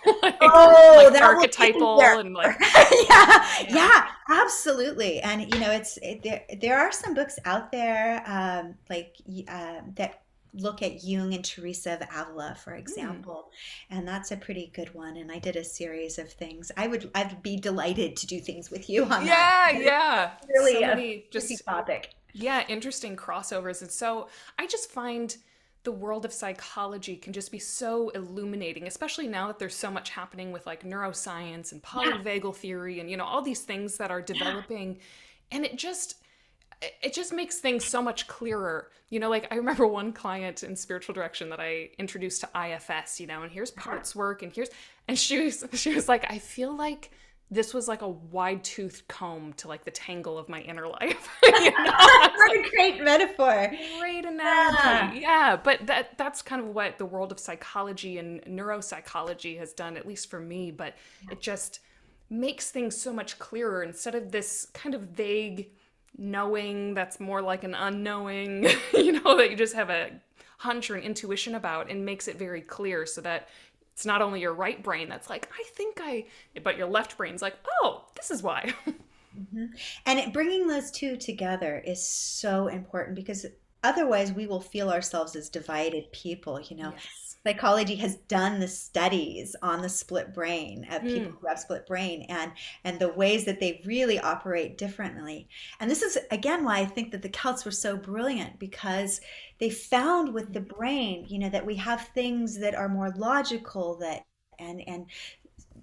like, oh, like archetypal and like yeah, yeah, absolutely. And you know, it's it, there. There are some books out there um, like uh, that look at Jung and Teresa of Avila, for hmm. example, mm. and that's a pretty good one. And I did a series of things. I would I'd be delighted to do things with you on yeah, that. Yeah, yeah. Really, so a just topic. Yeah, interesting crossovers, and so I just find the world of psychology can just be so illuminating, especially now that there's so much happening with like neuroscience and polyvagal yeah. theory and you know all these things that are developing, yeah. and it just it just makes things so much clearer. You know, like I remember one client in spiritual direction that I introduced to IFS, you know, and here's uh-huh. parts work and here's and she was she was like, I feel like this was like a wide toothed comb to like the tangle of my inner life. you know? what a great metaphor. Great analogy. Yeah. yeah. But that that's kind of what the world of psychology and neuropsychology has done, at least for me. But it just makes things so much clearer instead of this kind of vague knowing that's more like an unknowing, you know, that you just have a hunch or an intuition about and makes it very clear so that it's not only your right brain that's like, I think I, but your left brain's like, oh, this is why. mm-hmm. And it, bringing those two together is so important because otherwise we will feel ourselves as divided people, you know. Yes psychology has done the studies on the split brain of people mm. who have split brain and and the ways that they really operate differently. And this is again why i think that the celts were so brilliant because they found with the brain you know that we have things that are more logical that and and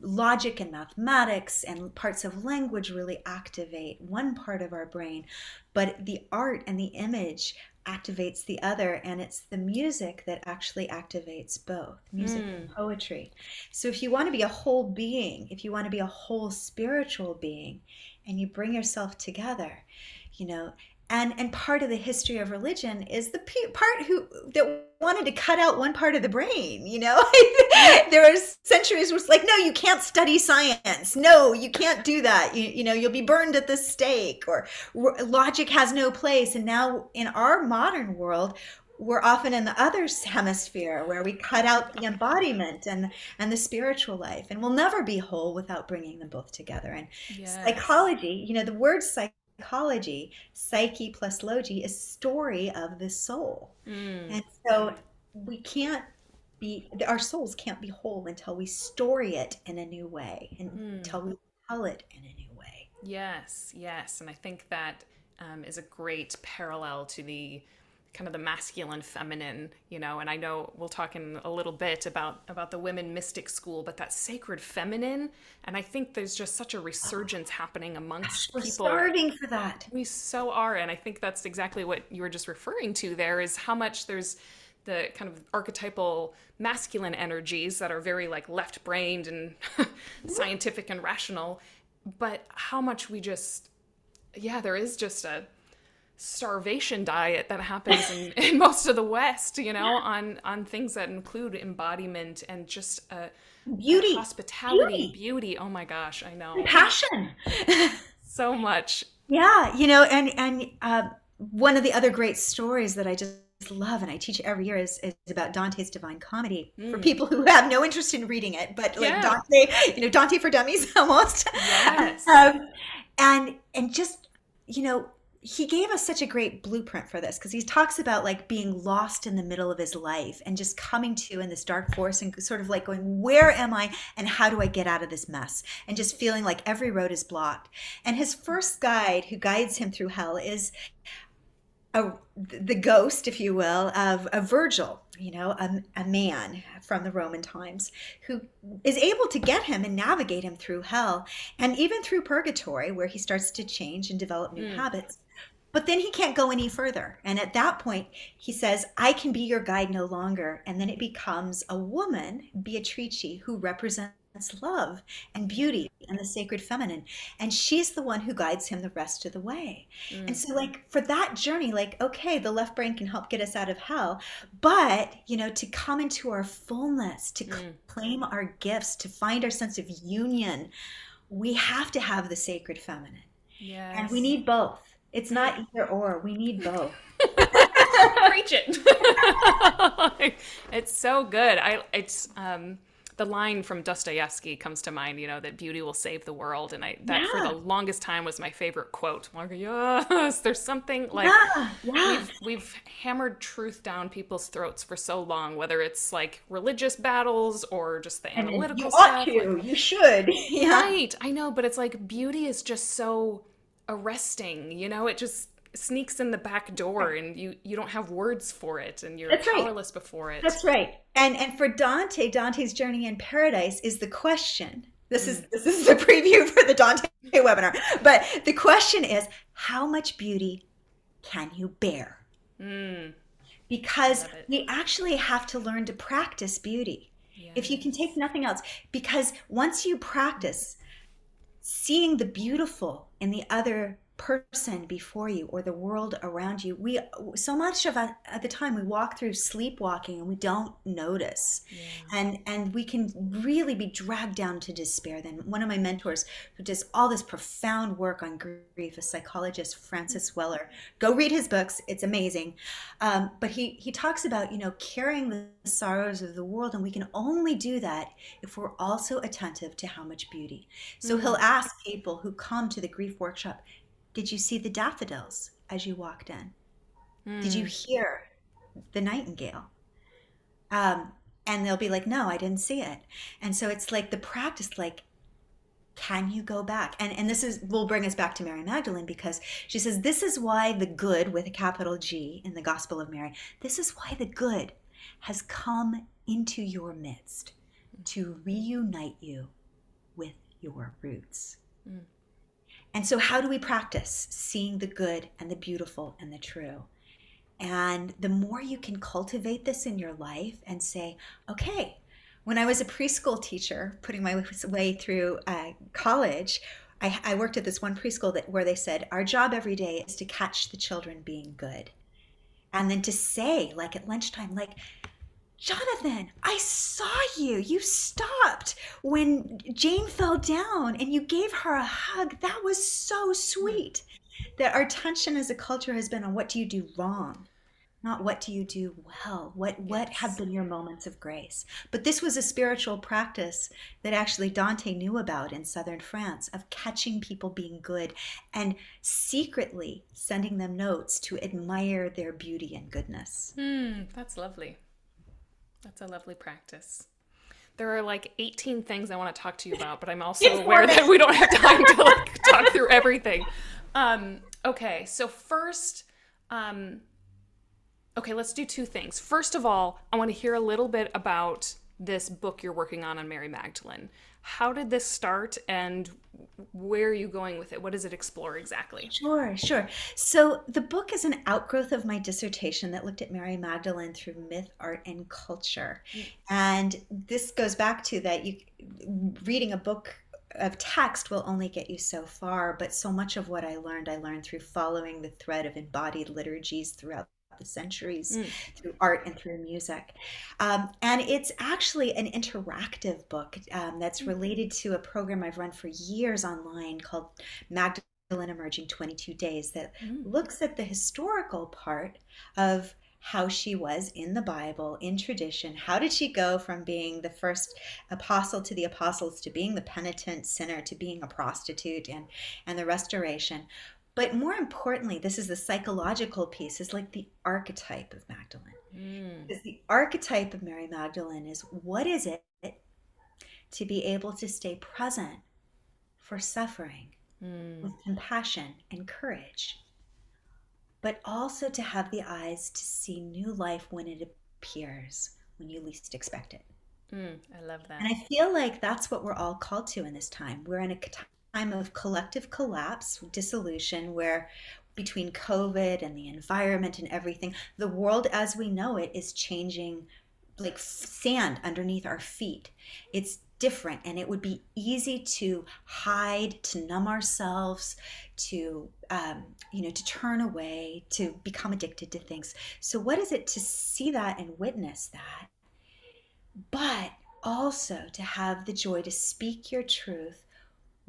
logic and mathematics and parts of language really activate one part of our brain. But the art and the image activates the other and it's the music that actually activates both music mm. and poetry so if you want to be a whole being if you want to be a whole spiritual being and you bring yourself together you know and and part of the history of religion is the part who that wanted to cut out one part of the brain you know? There are centuries where it's like no you can't study science. No you can't do that. You, you know you'll be burned at the stake or logic has no place. And now in our modern world we're often in the other hemisphere where we cut out the embodiment and and the spiritual life. And we'll never be whole without bringing them both together. And yes. psychology you know the word psych psychology, psyche plus logi is story of the soul. Mm. And so we can't be our souls can't be whole until we story it in a new way and mm. until we tell it in a new way. Yes, yes. And I think that um, is a great parallel to the kind of the masculine feminine you know and i know we'll talk in a little bit about about the women mystic school but that sacred feminine and i think there's just such a resurgence happening amongst We're people. starving for that. We so are and i think that's exactly what you were just referring to there is how much there's the kind of archetypal masculine energies that are very like left brained and scientific and rational but how much we just yeah there is just a starvation diet that happens in, in most of the West, you know, yeah. on on things that include embodiment and just uh, beauty, hospitality, beauty. beauty. Oh my gosh, I know passion, so much. Yeah, you know, and and uh, one of the other great stories that I just love and I teach every year is, is about Dante's Divine Comedy mm. for people who have no interest in reading it, but like yeah. Dante, you know, Dante for Dummies almost. Yes. um, and and just you know he gave us such a great blueprint for this because he talks about like being lost in the middle of his life and just coming to in this dark forest and sort of like going where am i and how do i get out of this mess? and just feeling like every road is blocked. And his first guide who guides him through hell is a, the ghost if you will of, of virgil you know a, a man from the roman times who is able to get him and navigate him through hell and even through purgatory where he starts to change and develop new mm. habits but then he can't go any further. And at that point, he says, I can be your guide no longer. And then it becomes a woman, Beatrice, who represents love and beauty and the sacred feminine. And she's the one who guides him the rest of the way. Mm-hmm. And so, like, for that journey, like, okay, the left brain can help get us out of hell. But, you know, to come into our fullness, to mm. claim our gifts, to find our sense of union, we have to have the sacred feminine. Yes. And we need both. It's not either or. We need both. Preach it. it's so good. I it's um the line from Dostoevsky comes to mind, you know, that beauty will save the world. And I that yeah. for the longest time was my favorite quote. Like, yes, there's something like yeah, yeah. we've we've hammered truth down people's throats for so long, whether it's like religious battles or just the and analytical you stuff. Ought to. Like, you should. Right. I know, but it's like beauty is just so arresting you know it just sneaks in the back door and you you don't have words for it and you're That's powerless right. before it That's right. And and for Dante, Dante's journey in paradise is the question. This mm. is this is the preview for the Dante webinar. But the question is how much beauty can you bear? Mm. Because we actually have to learn to practice beauty. Yes. If you can take nothing else because once you practice seeing the beautiful in the other person before you or the world around you. We so much of it at the time we walk through sleepwalking and we don't notice. Yeah. and and we can really be dragged down to despair. Then one of my mentors who does all this profound work on grief a psychologist francis weller. Go read his books. It's amazing. Um, but he he talks about you know carrying the sorrows of the world. And we can only do that if we're also attentive to how much beauty. So mm-hmm. he'll ask people who come to the grief workshop did you see the daffodils as you walked in? Mm. Did you hmm. hear the nightingale? Um, and they'll be like, no, I didn't see it. And so it's like the practice, like, can you go back? And and this is will bring us back to Mary Magdalene because she says this is why the good with a capital G in the Gospel of Mary, this is why the good has come into your midst to reunite you with your roots. Mm. And so, how do we practice seeing the good and the beautiful and the true? And the more you can cultivate this in your life and say, okay, when I was a preschool teacher, putting my way through uh, college, I, I, worked at this one preschool that where they said our job every day is to catch the children being good, and then to say like at lunchtime, like Jonathan, I saw you. You stopped when Jane fell down and you gave her a hug. That was so sweet. That our tension as a culture has been on what do you do wrong? Not what do you do well? What what have been your moments of grace? But this was a spiritual practice that actually Dante knew about in southern France of catching people being good and secretly sending them notes to admire their beauty and goodness. Hmm, that's lovely. That's a lovely practice. There are like 18 things I want to talk to you about, but I'm also aware that we don't have time to like talk through everything. Um, okay, so first, um, okay, let's do two things. First of all, I want to hear a little bit about this book you're working on on Mary Magdalene. How did this start and where are you going with it? What does it explore exactly? Sure, sure. So the book is an outgrowth of my dissertation that looked at Mary Magdalene through myth, art, and culture. Mm. And this goes back to that you reading a book of text will only get you so far, but so much of what I learned, I learned through following the thread of embodied liturgies throughout the centuries mm. through art and through music. Um, and it's actually an interactive book um, that's mm. related to a program I've run for years online called Magdalene Emerging 22 Days that mm. looks at the historical part of how she was in the Bible, in tradition. How did she go from being the first apostle to the apostles to being the penitent sinner to being a prostitute and, and the restoration? But more importantly, this is the psychological piece, is like the archetype of Magdalene. Mm. Because the archetype of Mary Magdalene is what is it to be able to stay present for suffering mm. with compassion and courage, but also to have the eyes to see new life when it appears, when you least expect it. Mm, I love that. And I feel like that's what we're all called to in this time. We're in a time of collective collapse, dissolution, where between COVID and the environment and everything, the world as we know it is changing like sand underneath our feet. It's different and it would be easy to hide to numb ourselves to um, you know to turn away to become addicted to things so what is it to see that and witness that but also to have the joy to speak your truth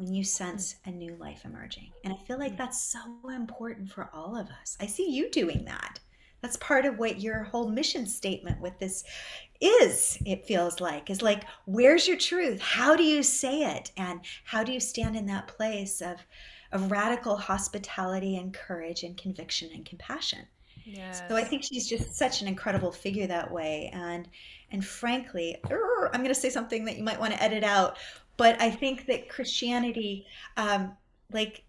when you sense mm. a new life emerging. And I feel like that's so important for all of us. I see you doing that. That's part of what your whole mission statement with this is, it feels like, is like, where's your truth? How do you say it? And how do you stand in that place of, of radical hospitality and courage and conviction and compassion? Yes. So I think she's just such an incredible figure that way. And and frankly, er, I'm going to say something that you might want to edit out, but I think that Christianity, um, like,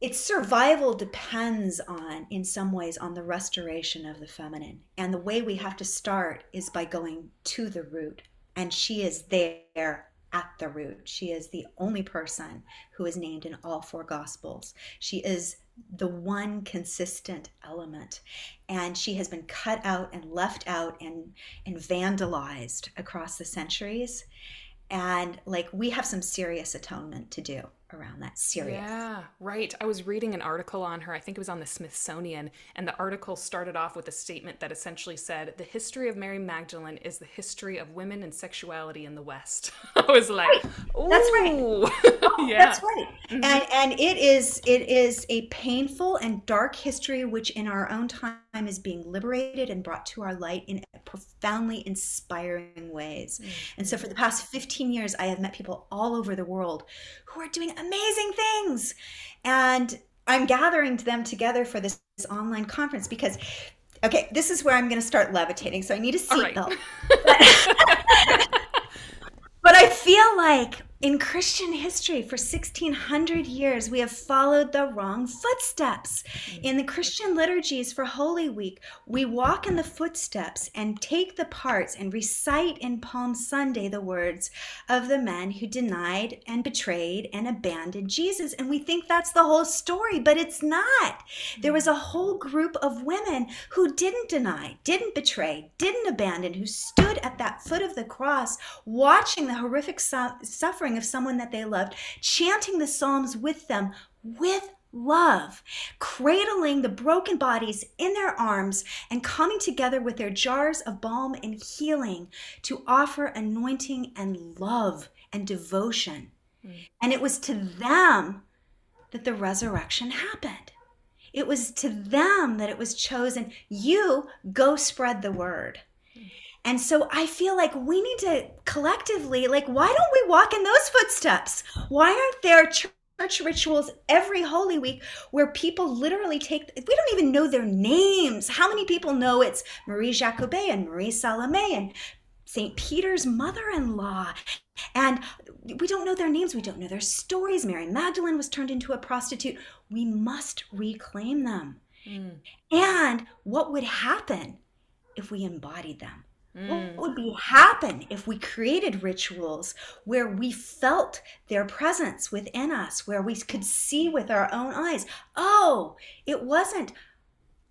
its survival depends on, in some ways, on the restoration of the feminine. And the way we have to start is by going to the root. And she is there at the root. She is the only person who is named in all four gospels. She is the one consistent element. And she has been cut out and left out and, and vandalized across the centuries and like we have some serious atonement to do around that serious. Yeah, right. I was reading an article on her. I think it was on the Smithsonian, and the article started off with a statement that essentially said, "The history of Mary Magdalene is the history of women and sexuality in the West." I was like, right. "That's right. yeah. That's right." Mm-hmm. And and it is it is a painful and dark history which in our own time is being liberated and brought to our light in profoundly inspiring ways. Mm-hmm. And so for the past 15 years I have met people all over the world who are doing amazing things. And I'm gathering them together for this, this online conference because okay, this is where I'm going to start levitating. So I need a seatbelt. Right. but, but I feel like in Christian history, for 1600 years, we have followed the wrong footsteps. In the Christian liturgies for Holy Week, we walk in the footsteps and take the parts and recite in Palm Sunday the words of the men who denied and betrayed and abandoned Jesus. And we think that's the whole story, but it's not. There was a whole group of women who didn't deny, didn't betray, didn't abandon, who stood at that foot of the cross watching the horrific suffering suffering of someone that they loved, chanting the Psalms with them with love, cradling the broken bodies in their arms and coming together with their jars of balm and healing to offer anointing and love and devotion. Mm. And it was to them that the resurrection happened. It was to them that it was chosen. You go spread the word. And so I feel like we need to collectively, like, why don't we walk in those footsteps? Why aren't there church rituals every Holy Week where people literally take, we don't even know their names. How many people know it's Marie Jacobet and Marie Salome and St. Peter's mother in law? And we don't know their names, we don't know their stories. Mary Magdalene was turned into a prostitute. We must reclaim them. Mm. And what would happen if we embodied them? What mm. would be happen if we created rituals where we felt their presence within us, where we could see with our own eyes, oh, it wasn't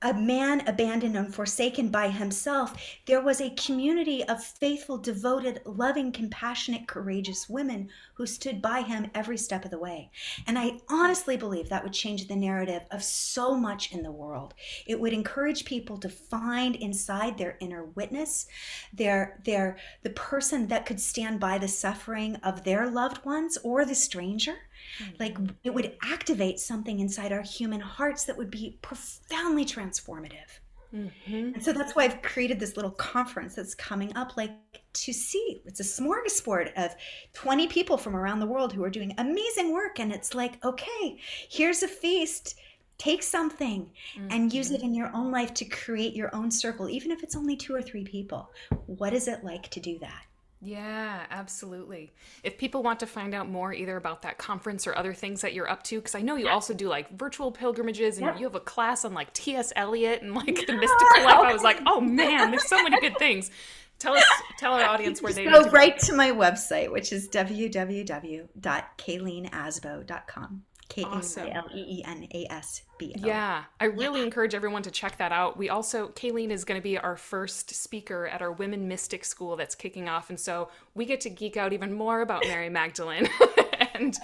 a man abandoned and forsaken by himself, there was a community of faithful, devoted, loving, compassionate, courageous women who stood by him every step of the way. And I honestly believe that would change the narrative of so much in the world. It would encourage people to find inside their inner witness, their their the person that could stand by the suffering of their loved ones or the stranger Mm-hmm. Like it would activate something inside our human hearts that would be profoundly transformative. Mm-hmm. And so that's why I've created this little conference that's coming up, like to see. It's a smorgasbord of 20 people from around the world who are doing amazing work. And it's like, okay, here's a feast. Take something mm-hmm. and use it mm-hmm. in your own life to create your own circle, even if it's only two or three people. What is it like to do that? Yeah, absolutely. If people want to find out more either about that conference or other things that you're up to, because I know you also do like virtual pilgrimages and yep. you have a class on like T.S. Eliot and like the mystical life. I was like, oh man, there's so many good things. Tell us, tell our audience where they go. right to my website, which is www.kayleenasbo.com. K A L E E N A S B O. Yeah, I really yeah. encourage everyone to check that out. We also, Kayleen is going to be our first speaker at our Women Mystic School that's kicking off. And so we get to geek out even more about Mary Magdalene and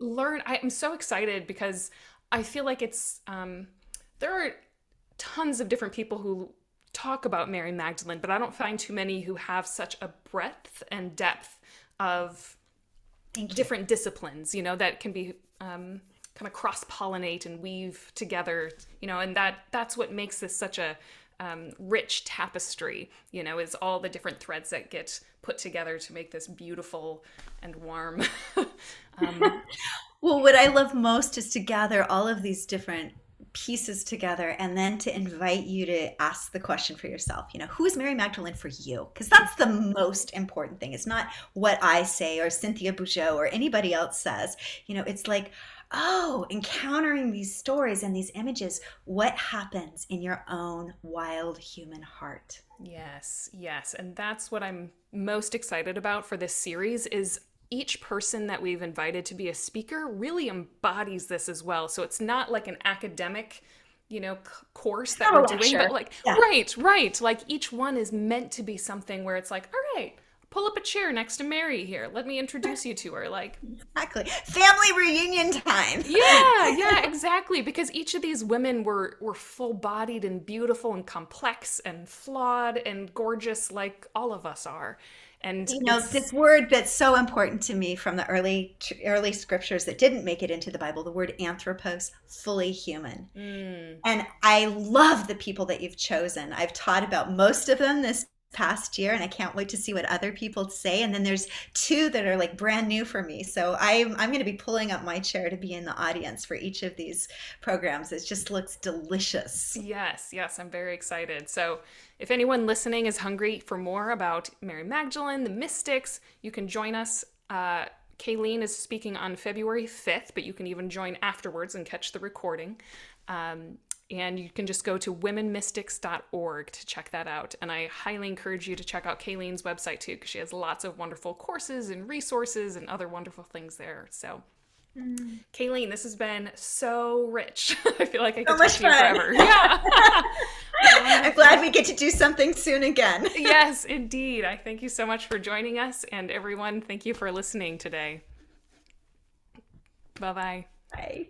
learn. I am so excited because I feel like it's, um, there are tons of different people who talk about Mary Magdalene, but I don't find too many who have such a breadth and depth of different disciplines, you know, that can be um, kind of cross pollinate and weave together, you know, and that that's what makes this such a um, rich tapestry, you know, is all the different threads that get put together to make this beautiful and warm. um, well, what I love most is to gather all of these different pieces together and then to invite you to ask the question for yourself. You know who is mary magdalene for you? Because that's the most important thing. It's not what i say or cynthia Bourgeault or anybody else says. You know it's like oh encountering these stories and these images what happens in your own wild human heart? Yes yes. And that's what i'm most excited about for this series is each person that we've invited to be a speaker really embodies this as well. So it's not like an academic, you know, c- course that we're doing, but like, yeah. right, right. Like each one is meant to be something where it's like, all right, pull up a chair next to Mary here. Let me introduce you to her. Like, exactly. Family reunion time. yeah, yeah, exactly. Because each of these women were were full bodied and beautiful and complex and flawed and gorgeous, like all of us are. And you know this word that's so important to me from the early early scriptures that didn't make it into the Bible, the word anthropos, fully human. Mm. And I love the people that you've chosen. I've taught about most of them this past year and I can't wait to see what other people say and then there's two that are like brand new for me so I'm I'm going to be pulling up my chair to be in the audience for each of these programs it just looks delicious yes yes I'm very excited so if anyone listening is hungry for more about Mary Magdalene the mystics you can join us uh, Kayleen is speaking on February 5th, but you can even join afterwards and catch the recording. Um, and you can just go to womenmystics.org to check that out. And I highly encourage you to check out Kayleen's website too, because she has lots of wonderful courses and resources and other wonderful things there. So, mm. Kayleen, this has been so rich. I feel like I could so talk to you forever. Yeah. I'm glad we get to do something soon again. yes, indeed. I thank you so much for joining us. And everyone, thank you for listening today. Bye-bye. Bye.